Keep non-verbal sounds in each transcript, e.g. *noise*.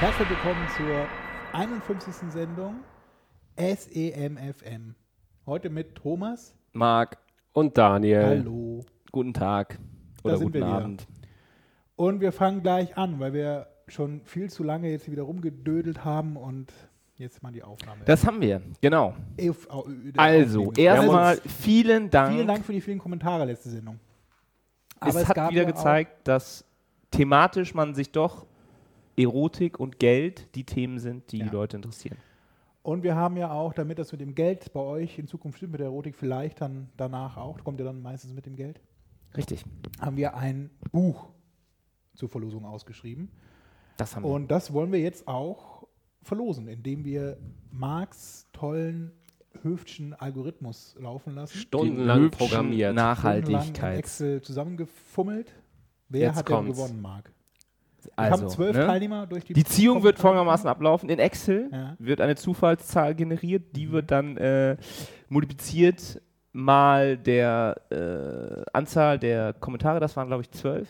Herzlich willkommen zur 51. Sendung SEMFM. Heute mit Thomas. Marc und Daniel. Hallo. Guten Tag oder sind guten wir wieder. Abend. Und wir fangen gleich an, weil wir schon viel zu lange jetzt wieder rumgedödelt haben und jetzt mal die Aufnahme. Das haben wir, genau. Auf- au- der Also, Aufnahme. erstmal vielen Dank. Vielen Dank für die vielen Kommentare letzte Sendung. Es, Aber hat gab wieder ja auch- gezeigt, dass thematisch man sich doch Erotik und Geld die Themen sind, die Ja. die Leute interessieren. Und wir haben ja auch, damit das mit dem Geld bei euch in Zukunft stimmt, mit der Erotik vielleicht dann danach auch, kommt ja dann meistens mit dem Geld, Richtig. haben wir ein Buch zur Verlosung ausgeschrieben. Das haben wir. Und das wollen wir jetzt auch verlosen, indem wir Marx tollen Höftschen Algorithmus laufen lassen. Den Stundenlang programmiert. Stundenlang in Nachhaltigkeits. Excel zusammengefummelt. Wer Jetzt hat denn gewonnen, Marc? Wir Also, haben zwölf ne? Teilnehmer durch die Die Ziehung wird folgendermaßen ablaufen. In Excel Ja. wird eine Zufallszahl generiert, Mhm. die wird dann äh, multipliziert mal der äh, Anzahl der Kommentare, das waren glaube ich zwölf.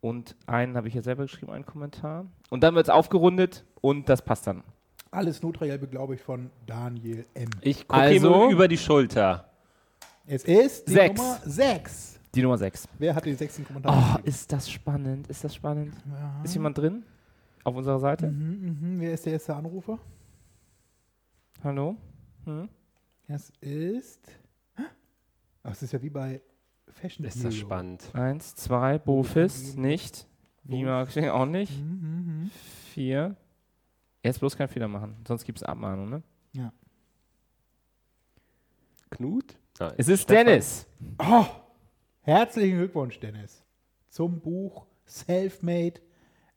Und einen habe ich ja selber geschrieben, einen Kommentar. Und dann wird es aufgerundet und das passt dann. Alles notariell beglaubigt von Daniel M. Ich gucke Also- ihm über die Schulter. Es ist die Sechs. Nummer 6. Die Nummer 6. Wer hat den sechsten Kommentar Oh, geschrieben? ist das spannend? Ist das spannend? Ja. Ist jemand drin? Auf unserer Seite? Mhm, mhm. Wer ist der erste Anrufer? Hallo? Hm? Es ist. Ach, es ist ja wie bei Fashion Ist das spannend. Eins, zwei, Bofis, nicht. Wie Marketing auch nicht. Mhm, mhm. Vier. Jetzt bloß keinen Fehler machen, sonst gibt es Abmahnung, ne? Ja. Knut? Nein. Es ist Stefan. Dennis. Oh, herzlichen Glückwunsch, Dennis, zum Buch Selfmade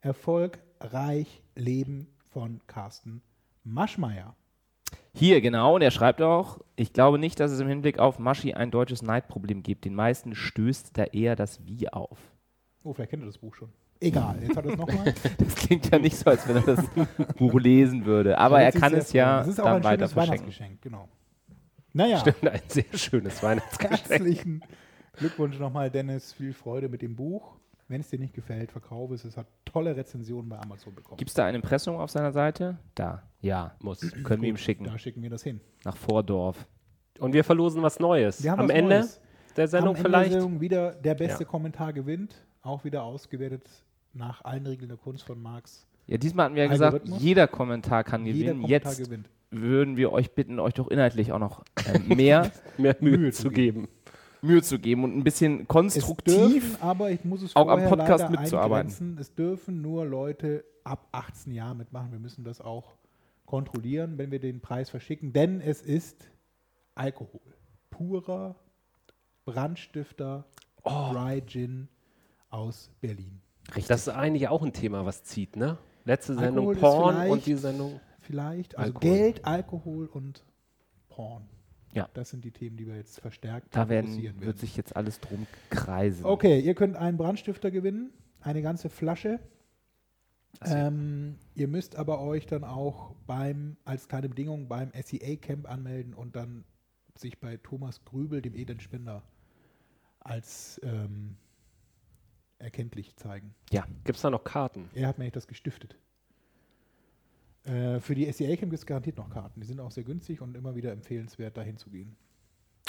Erfolgreich Leben von Carsten Maschmeyer. Hier, genau, und er schreibt auch, ich glaube nicht, dass es im Hinblick auf Maschi ein deutsches Neidproblem gibt. Den meisten stößt da eher das Wie auf. Oh, vielleicht kennt ihr das Buch schon. Egal, jetzt hat er es nochmal. *laughs* Das klingt ja nicht so, als wenn er das *laughs* Buch lesen würde. Aber er kann es ja Das ist auch dann ein weiter schönes verschenken. Weihnachtsgeschenk, genau. Naja, Stimmt, ein sehr schönes *laughs* Weihnachtsgeschenk. herzlichen Glückwunsch nochmal, Dennis. Viel Freude mit dem Buch. Wenn es dir nicht gefällt, verkaufe es. Es hat tolle Rezensionen bei Amazon bekommen. Gibt es da ein Impressum auf seiner Seite? Da, ja. Muss. Können wir ihm Gut, schicken. Da schicken wir das hin. Nach Vordorf. Und wir verlosen was Neues. Wir haben Am was Ende Neues. der Sendung Am Ende vielleicht. der Sendung wieder der beste Ja. Kommentar gewinnt. Auch wieder ausgewertet nach allen Regeln der Kunst von Marx. Ja, diesmal hatten wir ja gesagt, jeder Kommentar kann Jeder gewinnen. Kommentar Jetzt gewinnt. würden wir euch bitten, euch doch inhaltlich auch noch äh, mehr *laughs* Mehr Mühe, zu geben. Mühe zu geben und ein bisschen Es konstruktiv. dürfen, aber ich muss es auch am Podcast mitzuarbeiten. Es dürfen nur Leute ab 18 Jahren mitmachen. Wir müssen das auch kontrollieren, wenn wir den Preis verschicken, denn es ist Alkohol. Purer Brandstifter Oh. Dry Gin aus Berlin. Das ist eigentlich auch ein Thema, was zieht, ne? Letzte Sendung Alkohol Porn und die Sendung. Vielleicht, also Alkohol. Geld, Alkohol und Porn. Ja. Das sind die Themen, die wir jetzt verstärkt Da werden, fokussieren wird sich jetzt alles drum kreisen. Okay, ihr könnt einen Brandstifter gewinnen, eine ganze Flasche. Ähm, ihr müsst aber euch dann auch beim, als kleine Bedingung beim SEA Camp anmelden und dann sich bei Thomas Grübel, dem Edenspender, als ähm, erkenntlich zeigen. Ja, Gibt es da noch Karten? Er hat nämlich das gestiftet. Äh, für die SEA Camp gibt es garantiert noch Karten. Die sind auch sehr günstig und immer wieder empfehlenswert, dahin zu gehen.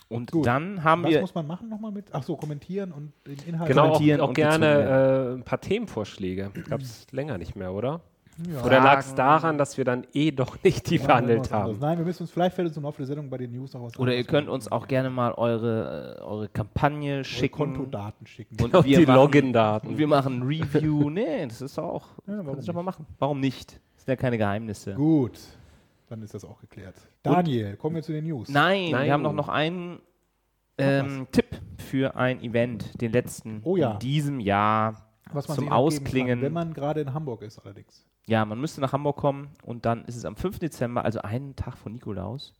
und Gut. dann haben Was wir. muss man machen nochmal mit? Ach so, kommentieren und den Inhalt. Genau, auch, Kommentieren auch und gerne äh, ein paar Themenvorschläge. Gab es *clears throat* länger nicht mehr, oder? Ja. Oder lag es daran, dass wir dann eh doch *laughs* nicht die wir verhandelt was haben? Nein, wir müssen uns, vielleicht fällt uns im Laufe der Sendung bei den News noch was Oder ihr könnt machen. uns auch gerne mal eure, äh, eure Kampagne Eure schicken. Kontodaten schicken. Und *laughs* Und wir die Login-Daten. Und wir machen ein Review. *laughs* nee, das ist auch. Ja, Kannst du doch mal machen. Warum nicht? Ja keine Geheimnisse. Gut, dann ist das auch geklärt. Daniel, kommen wir zu den News. Nein, Nein. wir haben doch noch einen ähm, Tipp für ein Event, den letzten Oh ja. in diesem Jahr. Was man zum noch Ausklingen. Kann, wenn man gerade in Hamburg ist allerdings. Ja, man müsste nach Hamburg kommen und dann ist es am 5. Dezember, also einen Tag vor Nikolaus.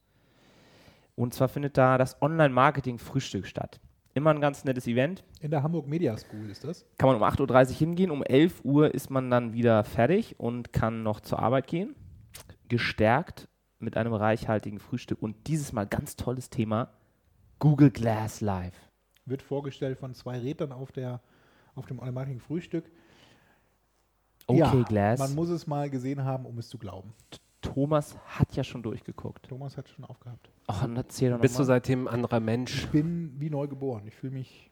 Und zwar findet da das Online-Marketing-Frühstück statt. Immer ein ganz nettes Event. In der Hamburg Media School ist das. Kann man um 8.30 Uhr hingehen. Um 11 Uhr ist man dann wieder fertig und kann noch zur Arbeit gehen. Gestärkt mit einem reichhaltigen Frühstück. Und dieses Mal ganz tolles Thema: Google Glass Live. Wird vorgestellt von zwei Rednern auf, der, auf dem Online-Marketing Frühstück. Okay, ja, Glass. Man muss es mal gesehen haben, um es zu glauben. Thomas hat ja schon durchgeguckt. Thomas hat schon aufgehabt. Ach, dann erzähl doch Bist du nochmal. seitdem ein anderer Mensch? Ich bin wie neu geboren. Ich fühle mich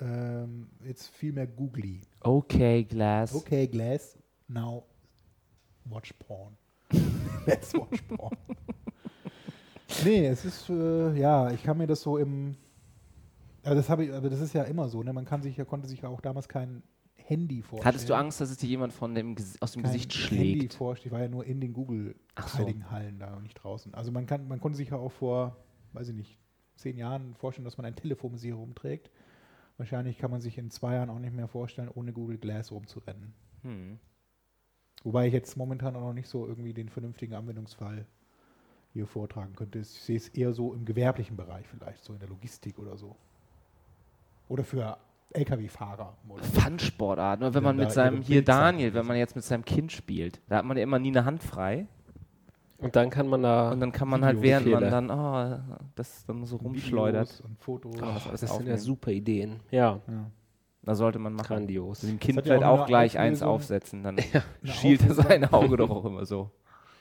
ähm, jetzt viel mehr googly. Okay, Glass. Okay, Glass, now watch porn. *laughs* Let's watch porn. nee, es ist, äh, ja, ich kann mir das so im, also das habe ich, aber das ist ja immer so, ne? Man kann sich ja, konnte sich ja auch damals kein Handy vorstellen. Hattest du Angst, dass es dir jemand von dem, aus dem kein Gesicht Handy schlägt? vorstellen. Ich war ja nur in den Google Ach so. Da und nicht draußen. Also man kann, man konnte sich ja auch vor, weiß ich nicht, zehn Jahren vorstellen, dass man ein Telefon mit sich herumträgt. Wahrscheinlich kann man sich in zwei Jahren auch nicht mehr vorstellen, ohne Google Glass rumzurennen. Hm. Wobei ich jetzt momentan auch noch nicht so irgendwie den vernünftigen Anwendungsfall hier vortragen könnte. Ich sehe es eher so im gewerblichen Bereich vielleicht, so in der Logistik oder so. Oder für Lkw-Fahrer. oder so. Fun-Sportart, nur wenn man mit seinem, hier Daniel, wenn man jetzt mit seinem Kind spielt, da hat man ja immer nie eine Hand frei. Und dann kann man da. Und dann kann man halt, während man dann, oh, das dann so rumschleudert, Videos und Fotos. das Oh, alles das sind ja super Ideen. Ja, Ja. Da sollte man machen. grandios. Dem Kind ja vielleicht auch auch, gleich eins aufsetzen, dann *laughs* Eine schielt er sein Auge doch auch immer so.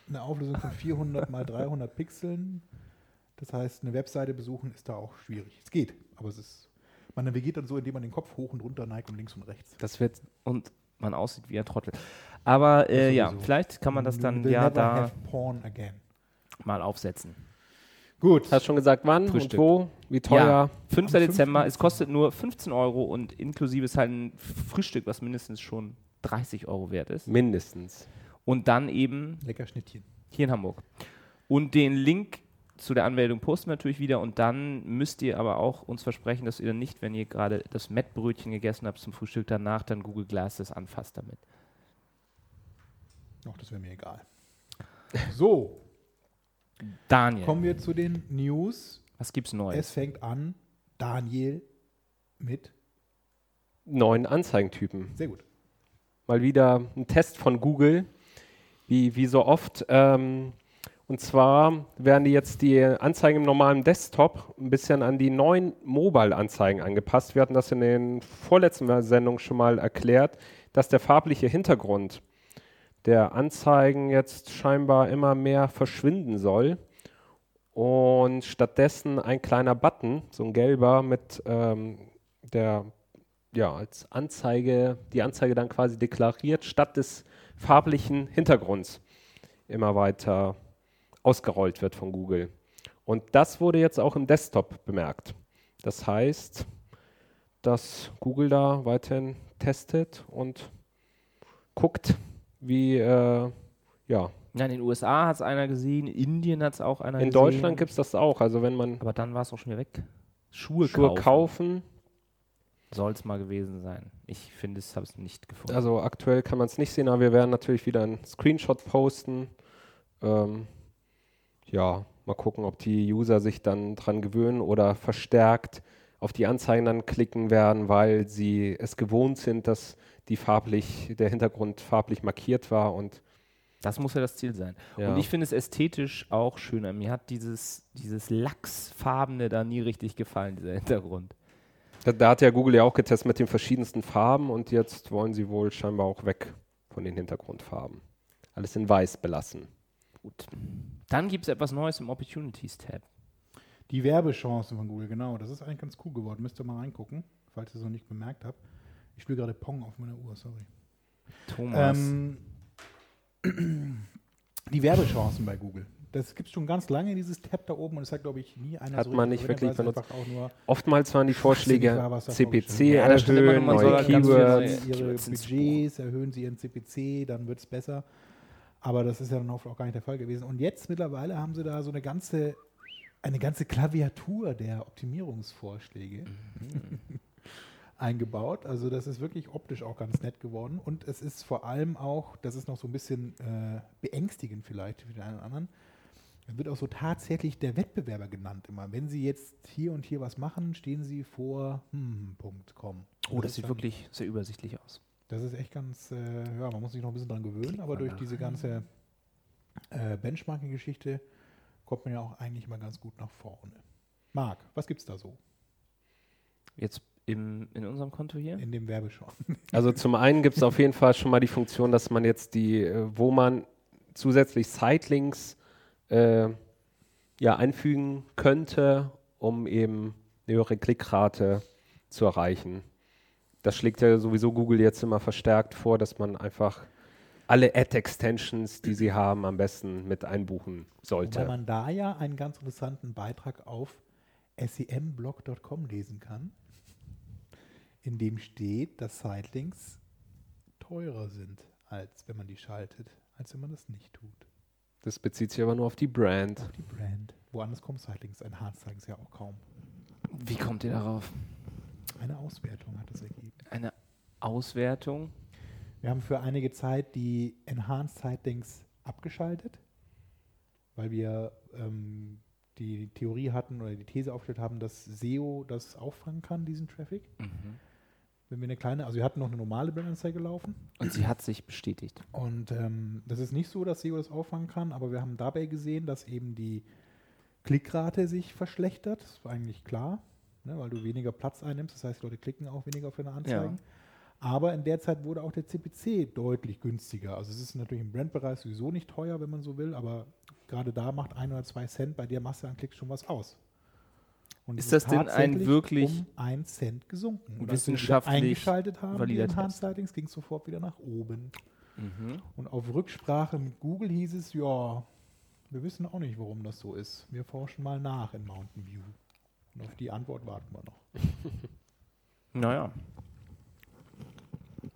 Eine Auflösung von 400 mal 300 Pixeln. Das heißt, eine Webseite besuchen ist da auch schwierig. Es geht, aber es ist. Man navigiert dann so, indem man den Kopf hoch und runter neigt und links und rechts. Das wird Und man aussieht wie ein Trottel. Aber äh, ja, vielleicht kann man das dann Will ja da have porn again. mal aufsetzen. Gut. Hast schon gesagt, wann Frühstück. und wo? Wie teuer? Ja, 5. Am Dezember, 5. es kostet nur 15 Euro und inklusive ist halt ein Frühstück, was mindestens schon 30 Euro wert ist. Mindestens. Und dann eben Lecker Schnittchen. hier in Hamburg. Und den Link zu der Anmeldung posten wir natürlich wieder und dann müsst ihr aber auch uns versprechen, dass ihr dann nicht, wenn ihr gerade das Mettbrötchen gegessen habt zum Frühstück, danach dann Google Glasses anfasst damit. Ach, das wäre mir egal. *laughs* So, Daniel, kommen wir zu den News. was gibt's Es Neues? fängt an, Daniel, mit. Neun Anzeigentypen. Sehr gut. Mal wieder ein Test von Google, wie, wie so oft. Ähm, und zwar werden die jetzt die Anzeigen im normalen Desktop ein bisschen an die neuen Mobile-Anzeigen angepasst. Wir hatten das in den vorletzten Sendungen schon mal erklärt, dass der farbliche Hintergrund der Anzeigen jetzt scheinbar immer mehr verschwinden soll. Und stattdessen ein kleiner Button, so ein gelber, mit ähm, der ja, als Anzeige, die Anzeige dann quasi deklariert, statt des farblichen Hintergrunds immer weiter ausgerollt wird von Google. Und das wurde jetzt auch im Desktop bemerkt. Das heißt, dass Google da weiterhin testet und guckt, wie, äh, ja, Ja, in den USA hat es einer gesehen, in Indien hat es auch einer in gesehen. Deutschland gibt es das auch. Also wenn man Aber dann war es auch schon wieder weg. Schuhe, Schuhe kaufen. kaufen, Soll es mal gewesen sein. Ich finde, es habe es nicht gefunden. Also aktuell kann man es nicht sehen, aber wir werden natürlich wieder einen Screenshot posten. Ähm, ja, mal gucken, ob die User sich dann dran gewöhnen oder verstärkt auf die Anzeigen dann klicken werden, weil sie es gewohnt sind, dass die farblich, der Hintergrund farblich markiert war und Das muss ja das Ziel sein. Ja. Und ich finde es ästhetisch auch schöner. Mir hat dieses, dieses Lachsfarbene da nie richtig gefallen, dieser Hintergrund. da, da hat ja Google ja auch getestet mit den verschiedensten Farben und jetzt wollen sie wohl scheinbar auch weg von den Hintergrundfarben. Alles in weiß belassen. Gut. Dann gibt es etwas Neues im Opportunities-Tab. Die Werbechancen von Google, genau. Das ist eigentlich ganz cool geworden. Müsst ihr mal reingucken, falls ihr es noch nicht bemerkt habt. Ich spiele gerade Pong auf meiner Uhr, sorry. Thomas. Ähm, *clears throat* die Werbechancen bei Google. Das gibt es schon ganz lange, dieses Tab da oben, und es hat, glaube ich, nie einer Hat so man nicht wirklich benutzt. einfach auch nur Oftmals waren die Vorschläge CPC Ja, erhöhen, neue Keywords. ihre Keywords Budgets, erhöhen sie ihren CPC, dann wird es besser. Aber das ist ja dann oft auch gar nicht der Fall gewesen. Und jetzt mittlerweile haben sie da so eine ganze, eine ganze Klaviatur der Optimierungsvorschläge. *laughs* eingebaut. Also das ist wirklich optisch auch ganz nett geworden. Und es ist vor allem auch, das ist noch so ein bisschen äh, beängstigend vielleicht für den einen oder anderen, es wird auch so tatsächlich der Wettbewerber genannt immer. Wenn Sie jetzt hier und hier was machen, stehen Sie vor hm, Punkt. Oh, das ist sieht dann- wirklich sehr übersichtlich aus. Das ist echt ganz, äh, ja, man muss sich noch ein bisschen dran gewöhnen, aber durch diese ganze äh, Benchmarking-Geschichte kommt man ja auch eigentlich mal ganz gut nach vorne. Marc, was gibt's da so Jetzt im, in unserem Konto hier? in dem Werbeschauen? *laughs* Also zum einen gibt es auf jeden Fall schon mal die Funktion, dass man jetzt die, äh, wo man zusätzlich Sitelinks äh, ja, einfügen könnte, um eben eine höhere Klickrate zu erreichen. Das schlägt ja sowieso Google jetzt immer verstärkt vor, dass man einfach alle Ad-Extensions, die sie haben, am besten mit einbuchen sollte. man da ja einen ganz interessanten Beitrag auf semblog.com lesen kann, in dem steht, dass Sitelinks teurer sind, als wenn man die schaltet, als wenn man das nicht tut. Das bezieht sich aber nur auf die Brand. Auf die Brand. Woanders kommen Sitelinks, ein Hard-Sites ja auch kaum. Wie kommt ihr darauf? Eine Auswertung hat es ergeben. Auswertung? Wir haben für einige Zeit die Enhanced Sitelinks abgeschaltet, weil wir ähm, die Theorie hatten oder die These aufgestellt haben, dass SEO das auffangen kann, diesen Traffic. Wenn wir eine kleine, also wir hatten noch eine normale Brandanzeige laufen Und sie hat sich bestätigt. und ähm, das ist nicht so, dass SEO das auffangen kann, aber wir haben dabei gesehen, dass eben die Klickrate sich verschlechtert. Das war eigentlich klar, ne, weil du weniger Platz einnimmst. Das heißt, die Leute klicken auch weniger für eine Anzeigen. Aber in der Zeit wurde auch der CPC deutlich günstiger. Also es ist natürlich im Brandbereich sowieso nicht teuer, wenn man so will, aber gerade da macht ein oder zwei Cent bei der Masse an Klicks schon was aus. Und Ist das denn ein wirklich um ein Cent gesunken? Und als wir wissenschaftlich eingeschaltet haben, die Enhanced ging es sofort wieder nach oben. Mhm. Und auf Rücksprache mit Google hieß es, ja, wir wissen auch nicht, warum das so ist. Wir forschen mal nach in Mountain View. Und auf die Antwort warten wir noch. *laughs* Naja.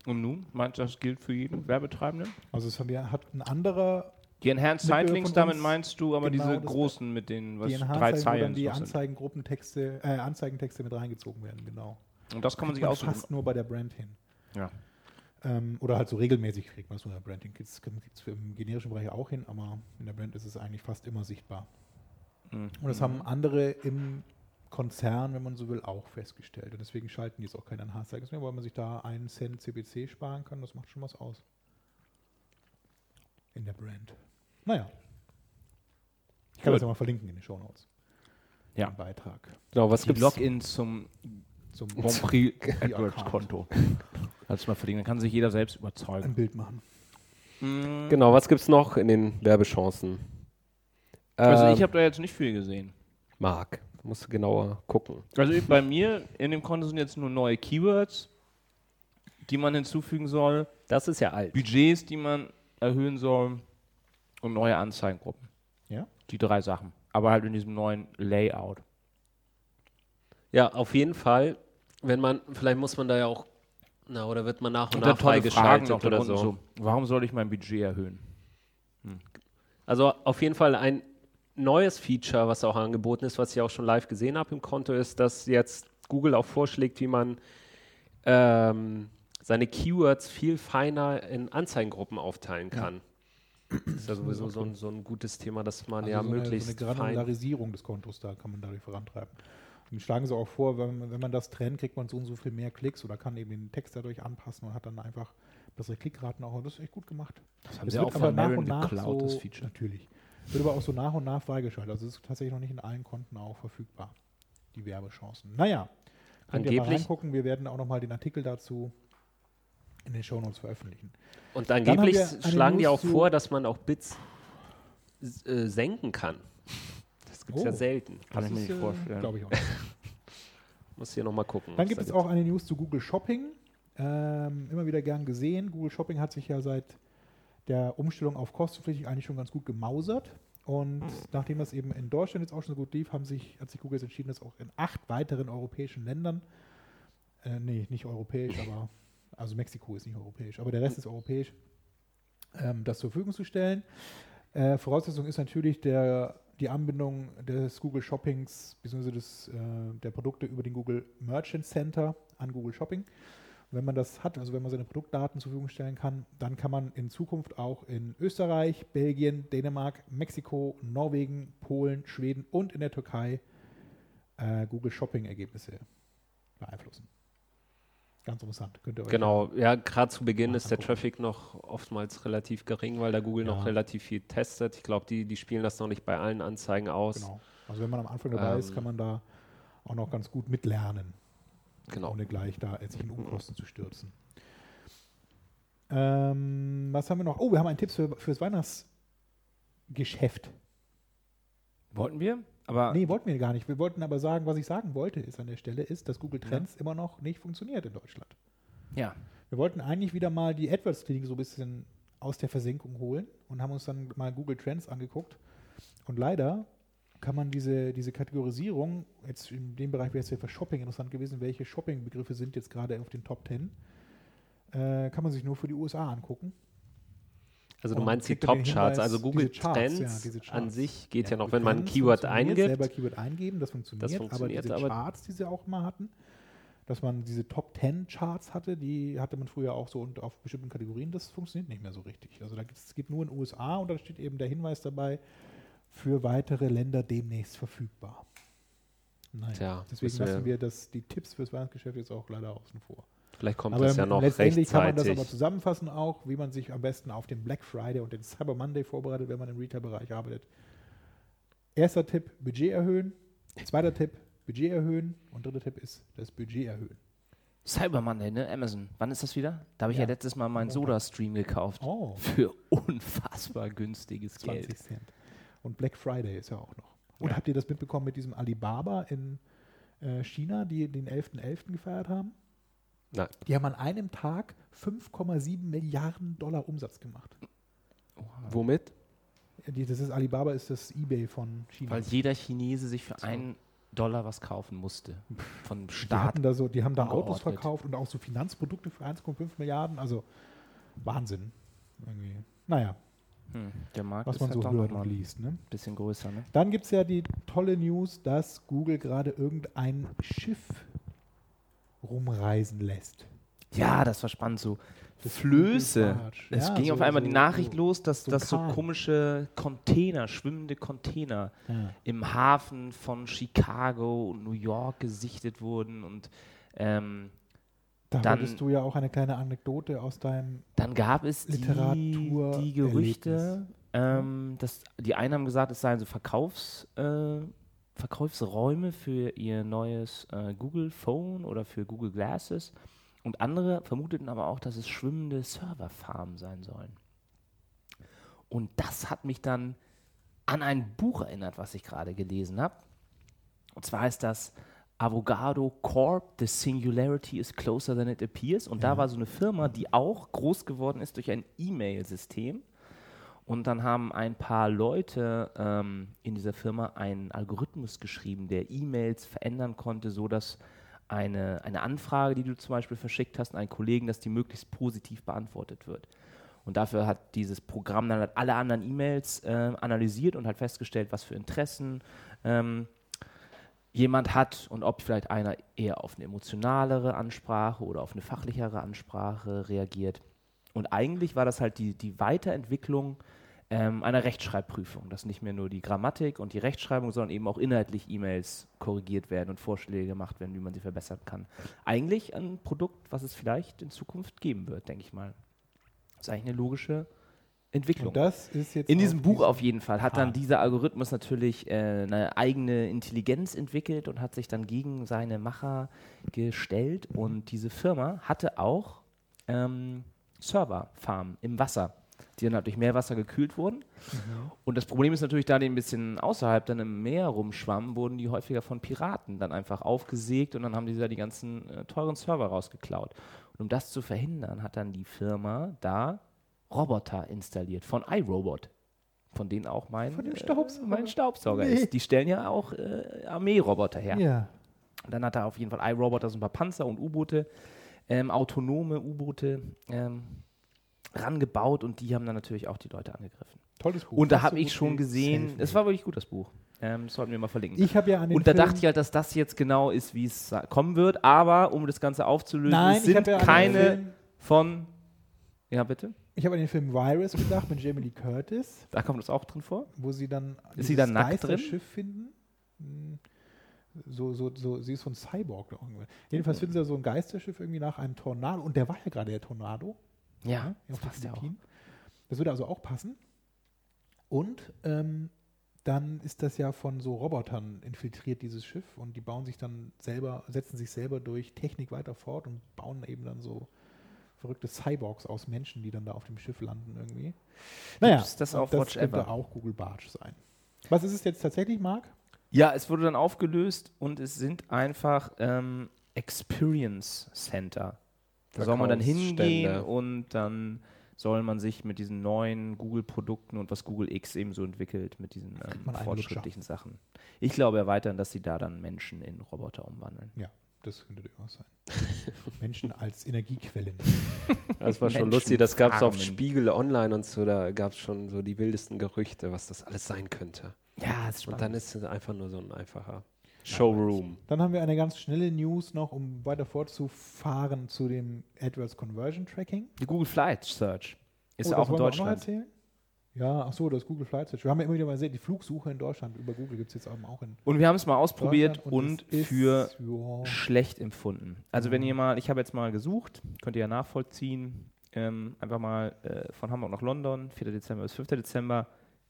Und nun? Meint das gilt für jeden Werbetreibenden? Also es haben wir- hat ein anderer, Die Enhanced Sightlinks, damit meinst du aber genau diese großen mit den was, die drei wo Zeilen dann die. Anzeigengruppentexte, äh, Anzeigentexte mit reingezogen werden, genau. Und das kann man sich man aussuchen. fast nur bei der Brand hin. Ja. Ähm, oder halt so regelmäßig kriegt man es nur in der Brand hin. Das kriegt es im generischen Bereich auch hin, aber in der Brand ist es eigentlich fast immer sichtbar. Mhm. Und das haben andere im Konzern, wenn man so will, auch festgestellt. Und deswegen schalten die jetzt auch keine Enhanced mehr, weil man sich da einen Cent CPC sparen kann. Das macht schon was aus. In der Brand. Naja. Ich kann Gut. das ja mal verlinken in den Show Notes. Ja. Den Beitrag. Genau, was Die gibt's? Login zum Zum Grand Prix. AdWords-Konto. Kannst du mal verlinken, dann kann sich jeder selbst ein überzeugen. Bild machen. Mhm. Genau, was gibt es noch in den Werbechancen? Also Ähm, ich habe da jetzt nicht viel gesehen. Marc, musst du genauer gucken. Also bei mir in dem Konto sind jetzt nur neue Keywords, die man hinzufügen soll, Das ist ja alt. Budgets, die man erhöhen soll und neue Anzeigengruppen. Ja? Die drei Sachen. Aber halt in diesem neuen Layout. Ja, auf jeden Fall. Wenn man, vielleicht muss man da ja auch, na, oder wird man nach und, Und nach freigeschaltet noch oder oder so. so. Warum soll ich mein Budget erhöhen? Also auf jeden Fall ein neues Feature, was auch angeboten ist, was ich auch schon live gesehen habe im Konto, ist, dass jetzt Google auch vorschlägt, wie man ähm, seine Keywords viel feiner in Anzeigengruppen aufteilen kann. Das ist ja sowieso so ein, so ein gutes Thema, dass man Also ja so eine, möglichst so eine fein Granularisierung des Kontos, da kann man dadurch vorantreiben. Und schlagen sie auch vor, wenn, man- wenn man das trennt, kriegt man so und so viel mehr Klicks oder kann eben den Text dadurch anpassen und hat dann einfach bessere Klickraten auch. Und das ist echt gut gemacht. Das haben Es sie auch von nach Marin und nach geklaut, so, das Feature. Natürlich. Wird aber auch so nach und nach freigeschaltet. Also es ist tatsächlich noch nicht in allen Konten auch verfügbar, die Werbechancen. Naja, könnt ihr mal Angeblich- reingucken. Wir werden auch nochmal den Artikel dazu in den Shownotes veröffentlichen. Und angeblich schlagen die auch vor, dass man auch Bits äh, senken kann. Das gibt es ja Oh. selten. Kann ich mir nicht vorstellen. Glaube ich auch. nicht. *laughs* Muss hier nochmal gucken. Dann gibt da es auch eine News zu Google Shopping. Ähm, immer wieder gern gesehen. Google Shopping hat sich ja seit der Umstellung auf kostenpflichtig eigentlich schon ganz gut gemausert. Und nachdem das eben in Deutschland jetzt auch schon so gut lief, haben sich, hat sich Google jetzt entschieden, das auch in acht weiteren europäischen Ländern, äh, nee, nicht europäisch, aber, also Mexiko ist nicht europäisch, aber der Rest ist europäisch, ähm, das zur Verfügung zu stellen. Äh, Voraussetzung ist natürlich der, die Anbindung des Google Shoppings bzw. Des, äh, der Produkte über den Google Merchant Center an Google Shopping. Wenn man das hat, also wenn man seine Produktdaten zur Verfügung stellen kann, dann kann man in Zukunft auch in Österreich, Belgien, Dänemark, Mexiko, Norwegen, Polen, Schweden und in der Türkei äh, Google Shopping-Ergebnisse beeinflussen. Ganz interessant. Könnt ihr euch Genau, ja, gerade zu Beginn ist der angucken. Traffic noch oftmals relativ gering, weil da Google noch Ja. relativ viel testet. Ich glaube, die, die spielen das noch nicht bei allen Anzeigen aus. Genau. Also wenn man am Anfang dabei ist, Ähm, kann man da auch noch ganz gut mitlernen, Genau. ohne gleich da sich in Unkosten zu stürzen. Ähm, was haben wir noch? Oh, wir haben einen Tipp für, fürs Weihnachtsgeschäft. Wollten wir? Aber Nee, wollten wir gar nicht. Wir wollten aber sagen, was ich sagen wollte, ist an der Stelle, ist, dass Google Trends immer noch nicht funktioniert in Deutschland. ja. Wir wollten eigentlich wieder mal die AdWords-Klinik so ein bisschen aus der Versenkung holen und haben uns dann mal Google Trends angeguckt. Und leider kann man diese, diese Kategorisierung, jetzt in dem Bereich wäre es ja für Shopping interessant gewesen, welche Shopping-Begriffe sind jetzt gerade auf den Top 10, äh, kann man sich nur für die USA angucken. Also du meinst die Top-Charts. Also Google Charts, Trends ja, an sich geht ja, Ja, noch, wenn man ein Keyword eingibt. Selber Keyword eingeben, das funktioniert. funktioniert, aber diese aber- Charts, die sie auch mal hatten, dass man diese Top 10 Charts hatte, die hatte man früher auch so und auf bestimmten Kategorien, das funktioniert nicht mehr so richtig. Also da gibt es gibt nur in den USA und da steht eben der Hinweis dabei, für weitere Länder demnächst verfügbar. Nein. Tja, Deswegen müssen wir- lassen wir das, die Tipps fürs Weihnachtsgeschäft jetzt auch leider außen vor. Vielleicht kommt Aber das ja noch letztendlich kann man das rechtzeitig. aber zusammenfassen auch, wie man sich am besten auf den Black Friday und den Cyber Monday vorbereitet, wenn man im Retail-Bereich arbeitet. Erster Tipp, Budget erhöhen. Zweiter Tipp, Budget erhöhen. Und dritter Tipp ist das Budget erhöhen. Cyber Monday, ne? Amazon. Wann ist das wieder? Da habe ich ja. Ja. letztes Mal meinen. Soda-Stream gekauft. Oh, Für *laughs* unfassbar günstiges 20 Geld. Cent. Und Black Friday ist ja auch noch. Und Ja. habt ihr das mitbekommen mit diesem Alibaba in äh, China, die den 11.11. gefeiert haben? Nein. Die haben an einem Tag 5,7 Milliarden Dollar Umsatz gemacht. Womit? Ja, die- Das ist Alibaba, ist das Ebay von China. Weil jeder Chinese sich für einen Dollar was kaufen musste. Von Die, Staat. hatten da so, die haben da Autos verkauft und auch so Finanzprodukte für 1,5 Milliarden. Also Wahnsinn. Irgendwie. Naja, Hm, der Markt was ist man halt so hört und ein liest. Ne? bisschen größer, ne? Dann gibt es ja die tolle News, dass Google gerade irgendein Schiff rumreisen lässt. Ja, das war spannend so. Das Flöße. Es Ja, ging so- auf einmal die so- Nachricht so- los, dass, so dass so komische Container, schwimmende Container Ja. im Hafen von Chicago und New York gesichtet wurden und ähm, Da Dann- hattest du ja auch eine kleine Anekdote aus deinem. Dann gab es die, Literatur- die Gerüchte, Erlebnis. ähm, dass die einen haben gesagt, es seien so Verkaufs, äh, Verkaufsräume für ihr neues äh, Google Phone oder für Google Glasses. Und andere vermuteten aber auch, dass es schwimmende Serverfarmen sein sollen. Und das hat mich dann an ein Buch erinnert, was ich gerade gelesen habe. Und zwar heißt das Avogado Corp, The Singularity is Closer Than It Appears. Und da war so eine Firma, die auch groß geworden ist durch ein E-Mail-System. Und dann haben ein paar Leute ähm, in dieser Firma einen Algorithmus geschrieben, der E-Mails verändern konnte, sodass eine, eine Anfrage, die du zum Beispiel verschickt hast, an einen Kollegen, dass die möglichst positiv beantwortet wird. Und dafür hat dieses Programm dann halt alle anderen E-Mails äh, analysiert und hat festgestellt, was für Interessen ähm, jemand hat und ob vielleicht einer eher auf eine emotionalere Ansprache oder auf eine fachlichere Ansprache reagiert. Und eigentlich war das halt die, die Weiterentwicklung ähm, einer Rechtschreibprüfung, dass nicht mehr nur die Grammatik und die Rechtschreibung, sondern eben auch inhaltlich E-Mails korrigiert werden und Vorschläge gemacht werden, wie man sie verbessern kann. Eigentlich ein Produkt, was es vielleicht in Zukunft geben wird, denke ich mal. Das ist eigentlich eine logische Entwicklung. Und das ist jetzt. In diesem Buch auf jeden Fall hat dann dieser Algorithmus natürlich äh, eine eigene Intelligenz entwickelt und hat sich dann gegen seine Macher gestellt. Und diese Firma hatte auch ähm, Serverfarmen im Wasser, die dann halt durch Meerwasser gekühlt wurden. Mhm. Und das Problem ist natürlich, da die ein bisschen außerhalb dann im Meer rumschwammen, wurden die häufiger von Piraten dann einfach aufgesägt und dann haben die da die ganzen äh, teuren Server rausgeklaut. Und um das zu verhindern, hat dann die Firma da Roboter installiert von iRobot. Von denen auch mein, Von dem äh, Staubsauger? mein Staubsauger Nee. ist. Die stellen ja auch äh, Armeeroboter her. Ja. Und Dann hat er auf jeden Fall iRobot, also ein paar Panzer und U-Boote, ähm, autonome U-Boote ähm, rangebaut und die haben dann natürlich auch die Leute angegriffen. Tolles Buch. Und da habe so ich schon gesehen, es war wirklich gut, das Buch. Ähm, das sollten wir mal verlinken. Ich habe ja an und da Film, dachte ich halt, dass das jetzt genau ist, wie es kommen wird. Aber um das Ganze aufzulösen, Nein, sind ja keine von. Ja, bitte? Ich habe an den Film Virus gedacht mit Jamie Lee Curtis, Da kommt das auch drin vor. wo sie dann Ist sie dann nackt drin? Geisterschiff finden. Hm, So, so, so, sie ist so ein Cyborg. oder irgendwas. Jedenfalls finden sie da so ein Geisterschiff irgendwie nach einem Tornado. Und der war ja gerade der Tornado. Ja, das passt ja auch. Das würde also auch passen. Und ähm, dann ist das ja von so Robotern infiltriert, dieses Schiff. Und die bauen sich dann selber, setzen sich selber durch Technik weiter fort und bauen eben dann so verrückte Cyborgs aus Menschen, die dann da auf dem Schiff landen irgendwie. Naja, Gibt's das auf das Watch könnte Ever? auch Google Barge sein. Was ist es jetzt tatsächlich, Marc? Ja, es wurde dann aufgelöst und es sind einfach ähm, Experience Center. Da soll man dann hingehen und dann soll man sich mit diesen neuen Google-Produkten und was Google X eben so entwickelt, mit diesen ähm, fortschrittlichen Sachen. Ich glaube erweitern, dass sie da dann Menschen in Roboter umwandeln. Ja, das könnte durchaus sein. *laughs* Menschen als Energiequellen. Das war schon Menschen lustig, das gab es auf. Spiegel Online und so, da gab es schon so die wildesten Gerüchte, was das alles sein könnte. Ja, ist Und dann ist es einfach nur so ein einfacher Showroom. Dann haben wir eine ganz schnelle News noch, um weiter fortzufahren zu dem AdWords Conversion Tracking. Die Google Flight Search ist Oh, auch in wollen wir noch Deutschland. erzählen? Ja, ach so, das Google Flight Search. Wir haben ja immer wieder mal gesehen, die Flugsuche in Deutschland über Google gibt es jetzt eben auch in und wir haben es mal ausprobiert und, ist- für ja, schlecht empfunden. Also wenn ihr mal, ich habe jetzt mal gesucht, könnt ihr ja nachvollziehen, ähm, einfach mal äh, von Hamburg nach London, 4. Dezember bis 5. Dezember.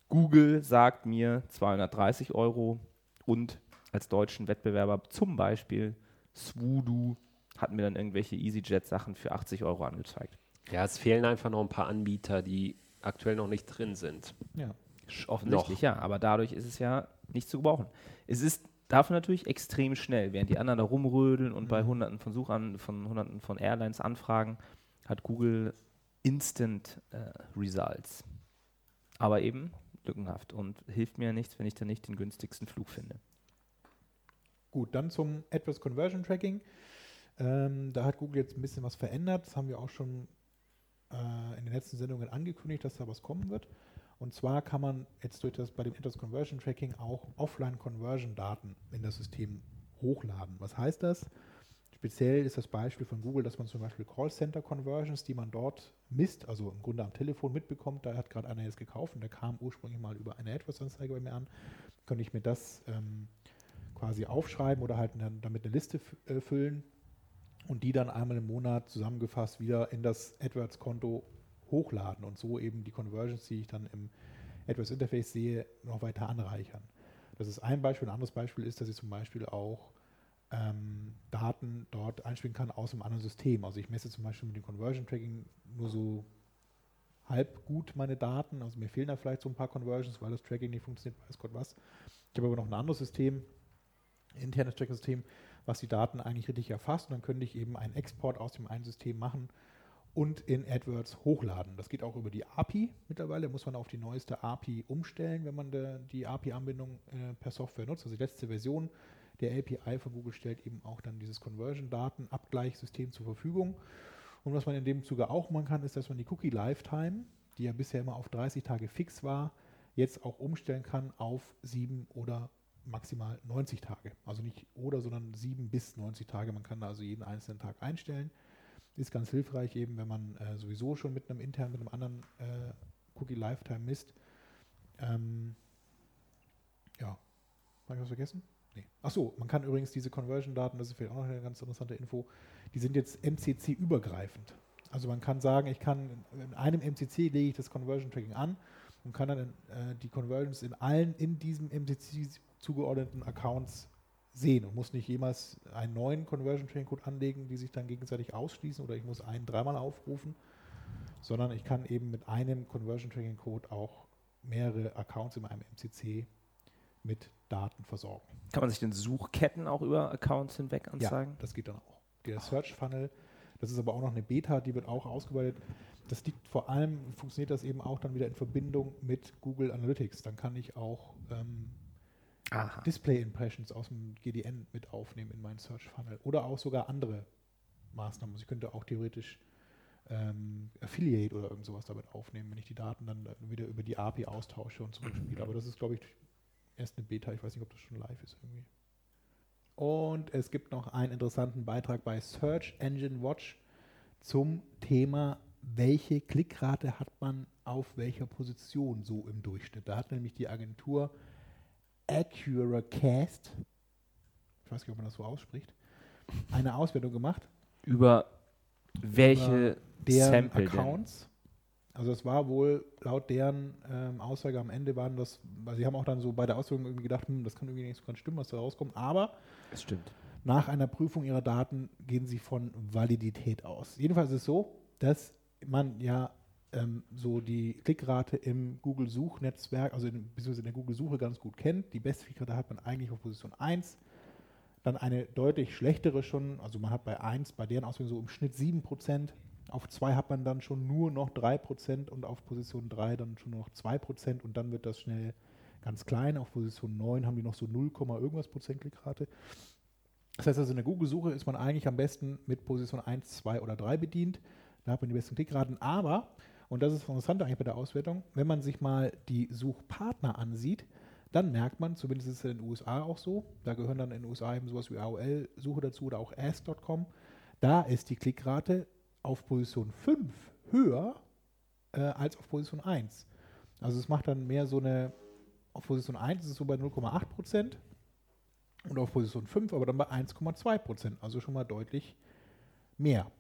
Google sagt mir 230 Euro und als deutschen Wettbewerber zum Beispiel Swoodoo hat mir dann irgendwelche EasyJet-Sachen für 80 Euro angezeigt. Ja, es fehlen einfach noch ein paar Anbieter, die aktuell noch nicht drin sind. ja. Offensichtlich, ja, aber dadurch ist es ja nicht zu gebrauchen. Es ist dafür natürlich extrem schnell, während die anderen da rumrödeln und bei hunderten von Suchan von hunderten von Airlines anfragen, hat Google Instant äh, Results. Aber eben lückenhaft und hilft mir nichts, wenn ich dann nicht den günstigsten Flug finde. Gut, dann zum AdWords Conversion Tracking. Ähm, da hat Google jetzt ein bisschen was verändert. Das haben wir auch schon äh, in den letzten Sendungen angekündigt, dass da was kommen wird. Und zwar kann man jetzt durch das bei dem AdWords Conversion Tracking auch Offline-Conversion-Daten in das System hochladen. Was heißt das? Speziell ist das Beispiel von Google, dass man zum Beispiel Callcenter-Conversions, die man dort misst, also im Grunde am Telefon mitbekommt, da hat gerade einer jetzt gekauft und der kam ursprünglich mal über eine AdWords-Anzeige bei mir an, könnte ich mir das ähm, quasi aufschreiben oder halt dann damit eine Liste äh, füllen und die dann einmal im Monat zusammengefasst wieder in das AdWords-Konto hochladen und so eben die Conversions, die ich dann im AdWords-Interface sehe, noch weiter anreichern. Das ist ein Beispiel. Ein anderes Beispiel ist, dass ich zum Beispiel auch ähm, Daten dort einspielen kann aus einem anderen System. Also ich messe zum Beispiel mit dem Conversion Tracking nur so halb gut meine Daten. Also mir fehlen da vielleicht so ein paar Conversions, weil das Tracking nicht funktioniert, weiß Gott was. Ich habe aber noch ein anderes System, internes Tracking-System, was die Daten eigentlich richtig erfasst. Und dann könnte ich eben einen Export aus dem einen System machen und in AdWords hochladen. Das geht auch über die API mittlerweile. Muss man auf die neueste API umstellen, wenn man de, die API-Anbindung äh, per Software nutzt. Also die letzte Version der API von Google stellt eben auch dann dieses Conversion-Daten-Abgleichssystem zur Verfügung. Und was man in dem Zuge auch machen kann, ist, dass man die Cookie-Lifetime, die ja bisher immer auf 30 Tage fix war, jetzt auch umstellen kann auf 7 oder maximal 90 Tage. Also nicht oder, sondern 7 bis 90 Tage. Man kann da also jeden einzelnen Tag einstellen. Ist ganz hilfreich eben, wenn man äh, sowieso schon mit einem internen, mit einem anderen äh, Cookie Lifetime misst. Ähm, ja, habe ich was vergessen? Nee. Achso, man kann übrigens diese Conversion-Daten, das ist vielleicht auch noch eine ganz interessante Info, die sind jetzt MCC-übergreifend. Also man kann sagen, ich kann in einem MCC lege ich das Conversion Tracking an und kann dann äh, die Conversions in allen in diesem MCC zugeordneten Accounts sehen und muss nicht jemals einen neuen Conversion Tracking Code anlegen, die sich dann gegenseitig ausschließen oder ich muss einen dreimal aufrufen, sondern ich kann eben mit einem Conversion Tracking Code auch mehrere Accounts in einem MCC mit Daten versorgen. Kann man sich denn Suchketten auch über Accounts hinweg Ja, anzeigen? das geht dann auch. Der Search Funnel, das ist aber auch noch eine Beta, die wird auch ausgeweitet. Das liegt vor allem, funktioniert das eben auch dann wieder in Verbindung mit Google Analytics. Dann kann ich auch ähm, Aha. Display Impressions aus dem GDN mit aufnehmen in meinen Search Funnel oder auch sogar andere Maßnahmen. Also ich könnte auch theoretisch ähm, Affiliate oder irgend sowas damit aufnehmen, wenn ich die Daten dann wieder über die API austausche und zurückspiele. Aber das ist, glaube ich, erst eine Beta. Ich weiß nicht, ob das schon live ist irgendwie. Und es gibt noch einen interessanten Beitrag bei Search Engine Watch zum Thema, welche Klickrate hat man auf welcher Position so im Durchschnitt. Da hat nämlich die Agentur AccuraCast, ich weiß nicht, ob man das so ausspricht, eine Auswertung gemacht Über welche deren Sample Accounts. Also es war wohl laut deren ähm, Aussage am Ende waren das, weil sie haben auch dann so bei der Auswertung irgendwie gedacht, hm, das kann irgendwie nicht so ganz stimmen, was da rauskommt, aber denn? Das stimmt. nach einer Prüfung ihrer Daten gehen sie von Validität aus. Jedenfalls ist es so, dass man ja ähm, so die Klickrate im Google-Suchnetzwerk, also in, beziehungsweise in der Google-Suche ganz gut kennt. Die beste Klickrate hat man eigentlich auf Position 1. Dann eine deutlich schlechtere schon, also man hat bei 1, bei deren Auswertung so im Schnitt 7%. Auf 2 hat man dann schon nur noch 3% und auf Position 3 dann schon noch 2% und dann wird das schnell ganz klein. Auf Position 9 haben die noch so 0, irgendwas Prozent Klickrate. Das heißt also, in der Google-Suche ist man eigentlich am besten mit Position 1, 2 oder 3 bedient. Da hat man die besten Klickraten. Aber, und das ist das Interessante eigentlich bei der Auswertung, wenn man sich mal die Suchpartner ansieht, dann merkt man, zumindest ist es in den USA auch so, da gehören dann in den USA eben sowas wie AOL-Suche dazu oder auch Ask.com, da ist die Klickrate auf Position 5 höher äh, als auf Position 1. Also es macht dann mehr so eine, auf Position 1 ist es so bei 0,8 Prozent und auf Position 5 aber dann bei 1,2 Prozent, also schon mal deutlich mehr.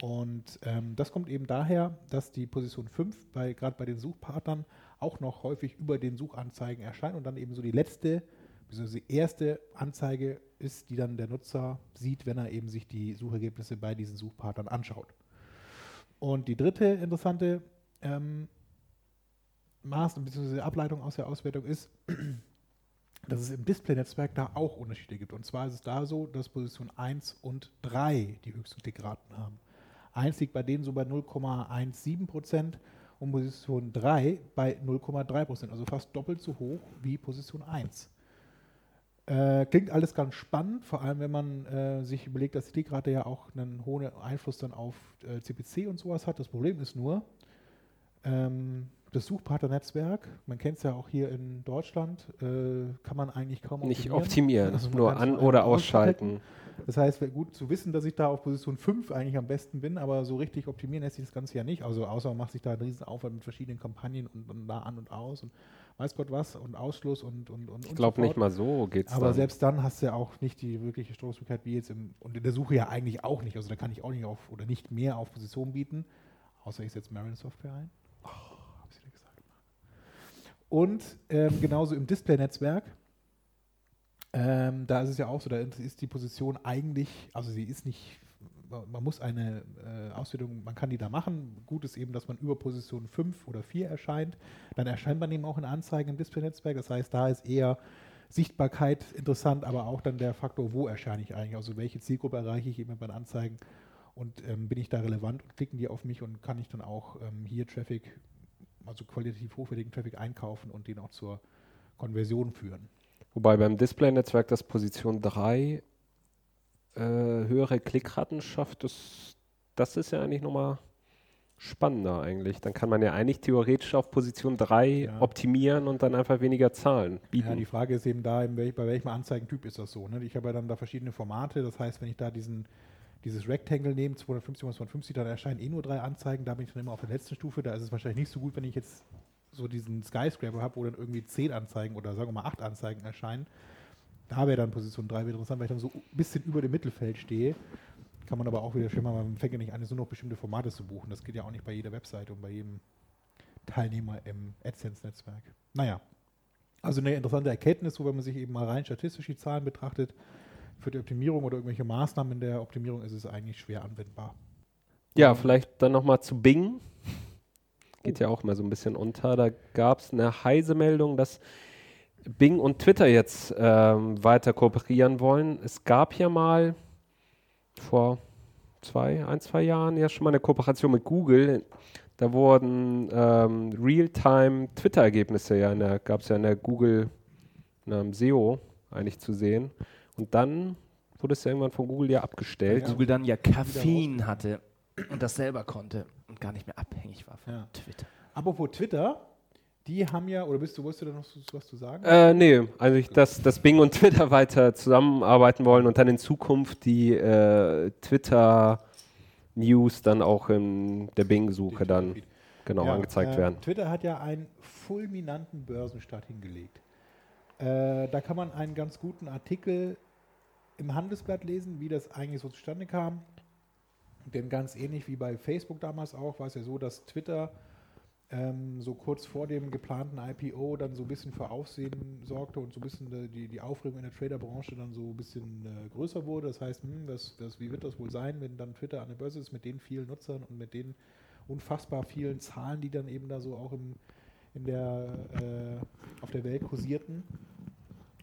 Und ähm, das kommt eben daher, dass die Position 5 bei, gerade bei den Suchpartnern auch noch häufig über den Suchanzeigen erscheint und dann eben so die letzte, beziehungsweise die erste Anzeige ist, die dann der Nutzer sieht, wenn er eben sich die Suchergebnisse bei diesen Suchpartnern anschaut. Und die dritte interessante ähm, Maß- bzw. Ableitung aus der Auswertung ist, *clears throat* dass es im Display-Netzwerk da auch Unterschiede gibt. Und zwar ist es da so, dass Position 1 und 3 die höchsten Klickraten haben. 1 liegt bei denen so bei 0,17 Prozent und Position 3 bei 0,3 Prozent, also fast doppelt so hoch wie Position 1. Äh, klingt alles ganz spannend, vor allem wenn man äh, sich überlegt, dass die Klickrate ja auch einen hohen Einfluss dann auf äh, CPC und sowas hat. Das Problem ist nur, ähm, das Suchpartnernetzwerk, man kennt es ja auch hier in Deutschland, äh, kann man eigentlich kaum Nicht optimieren, Also nur es an- oder ausschalten. Das heißt, wäre gut zu wissen, dass ich da auf Position 5 eigentlich am besten bin, aber so richtig optimieren lässt sich das Ganze ja nicht. Also außer man macht sich da einen riesen Aufwand mit verschiedenen Kampagnen und, und da an und aus und weiß Gott was und Ausschluss und und und. Ich glaube nicht mal so geht's Aber dann. selbst dann hast du ja auch nicht die wirkliche Stoßmöglichkeit wie jetzt im und in der Suche ja eigentlich auch nicht. Also da kann ich auch nicht auf oder nicht mehr auf Position bieten, außer ich setze Marin Software ein. Oh, hab ich dir gesagt. Und ähm, genauso im Display-Netzwerk. Ähm, da ist es ja auch so, da ist die Position eigentlich, also sie ist nicht, man muss eine äh, Auswertung, man kann die da machen. Gut ist eben, dass man über Position 5 oder 4 erscheint. Dann erscheint man eben auch in Anzeigen im Display-Netzwerk. Das heißt, da ist eher Sichtbarkeit interessant, aber auch dann der Faktor, wo erscheine ich eigentlich, also welche Zielgruppe erreiche ich eben bei den Anzeigen und ähm, bin ich da relevant und klicken die auf mich und kann ich dann auch ähm, hier Traffic, also qualitativ hochwertigen Traffic einkaufen und den auch zur Konversion führen. Wobei beim Display-Netzwerk das Position 3 äh, höhere Klickraten schafft, das, das ist ja eigentlich nochmal spannender eigentlich. Dann kann man ja eigentlich theoretisch auf Position 3 Ja. optimieren und dann einfach weniger Zahlen bieten. Ja, die Frage ist eben da, bei welchem Anzeigentyp ist das so. Ne? Ich habe ja dann da verschiedene Formate, das heißt, wenn ich da diesen, dieses Rectangle nehme, 250 x 250, dann erscheinen eh nur drei Anzeigen, da bin ich dann immer auf der letzten Stufe, da ist es wahrscheinlich nicht so gut, wenn ich jetzt so diesen Skyscraper habe, wo dann irgendwie zehn Anzeigen oder sagen wir mal acht Anzeigen erscheinen. Da wäre dann Position 3 wieder interessant, weil ich dann so ein bisschen über dem Mittelfeld stehe. Kann man aber auch wieder machen, man fängt ja nicht an, so noch bestimmte Formate zu buchen. Das geht ja auch nicht bei jeder Webseite und bei jedem Teilnehmer im AdSense-Netzwerk. Naja, also eine interessante Erkenntnis, wo wenn man sich eben mal rein statistisch die Zahlen betrachtet, für die Optimierung oder irgendwelche Maßnahmen in der Optimierung ist es eigentlich schwer anwendbar. Ja, vielleicht dann nochmal zu Bing. Geht ja auch mal so ein bisschen unter. Da gab es eine heise Meldung, dass Bing und Twitter jetzt ähm, weiter kooperieren wollen. Es gab ja mal vor zwei, ein, zwei Jahren ja schon mal eine Kooperation mit Google. Da wurden ähm, Realtime-Twitter-Ergebnisse ja, in der- gab es ja in der Google in einem SEO eigentlich zu sehen. Und dann wurde es ja irgendwann von Google ja abgestellt. Google dann ja Koffein hatte. Und das selber konnte und gar nicht mehr abhängig war von Ja. Twitter. Apropos Twitter, die haben ja, oder bist du, wolltest du da noch was zu sagen? Äh, nee, also ich, dass, dass Bing und *laughs* Twitter weiter zusammenarbeiten wollen und dann in Zukunft die äh, Twitter-News dann auch in der Bing-Suche dann genau Ja, angezeigt äh, werden. Twitter hat ja einen fulminanten Börsenstart hingelegt. Äh, da kann man einen ganz guten Artikel im Handelsblatt lesen, wie das eigentlich so zustande kam. Denn ganz ähnlich wie bei Facebook damals auch, war es ja so, dass Twitter ähm, so kurz vor dem geplanten IPO dann so ein bisschen für Aufsehen sorgte und so ein bisschen die, die Aufregung in der Traderbranche dann so ein bisschen äh, größer wurde. Das heißt, hm, das, das, wie wird das wohl sein, wenn dann Twitter an der Börse ist mit den vielen Nutzern und mit den unfassbar vielen Zahlen, die dann eben da so auch im, in der, äh, auf der Welt kursierten.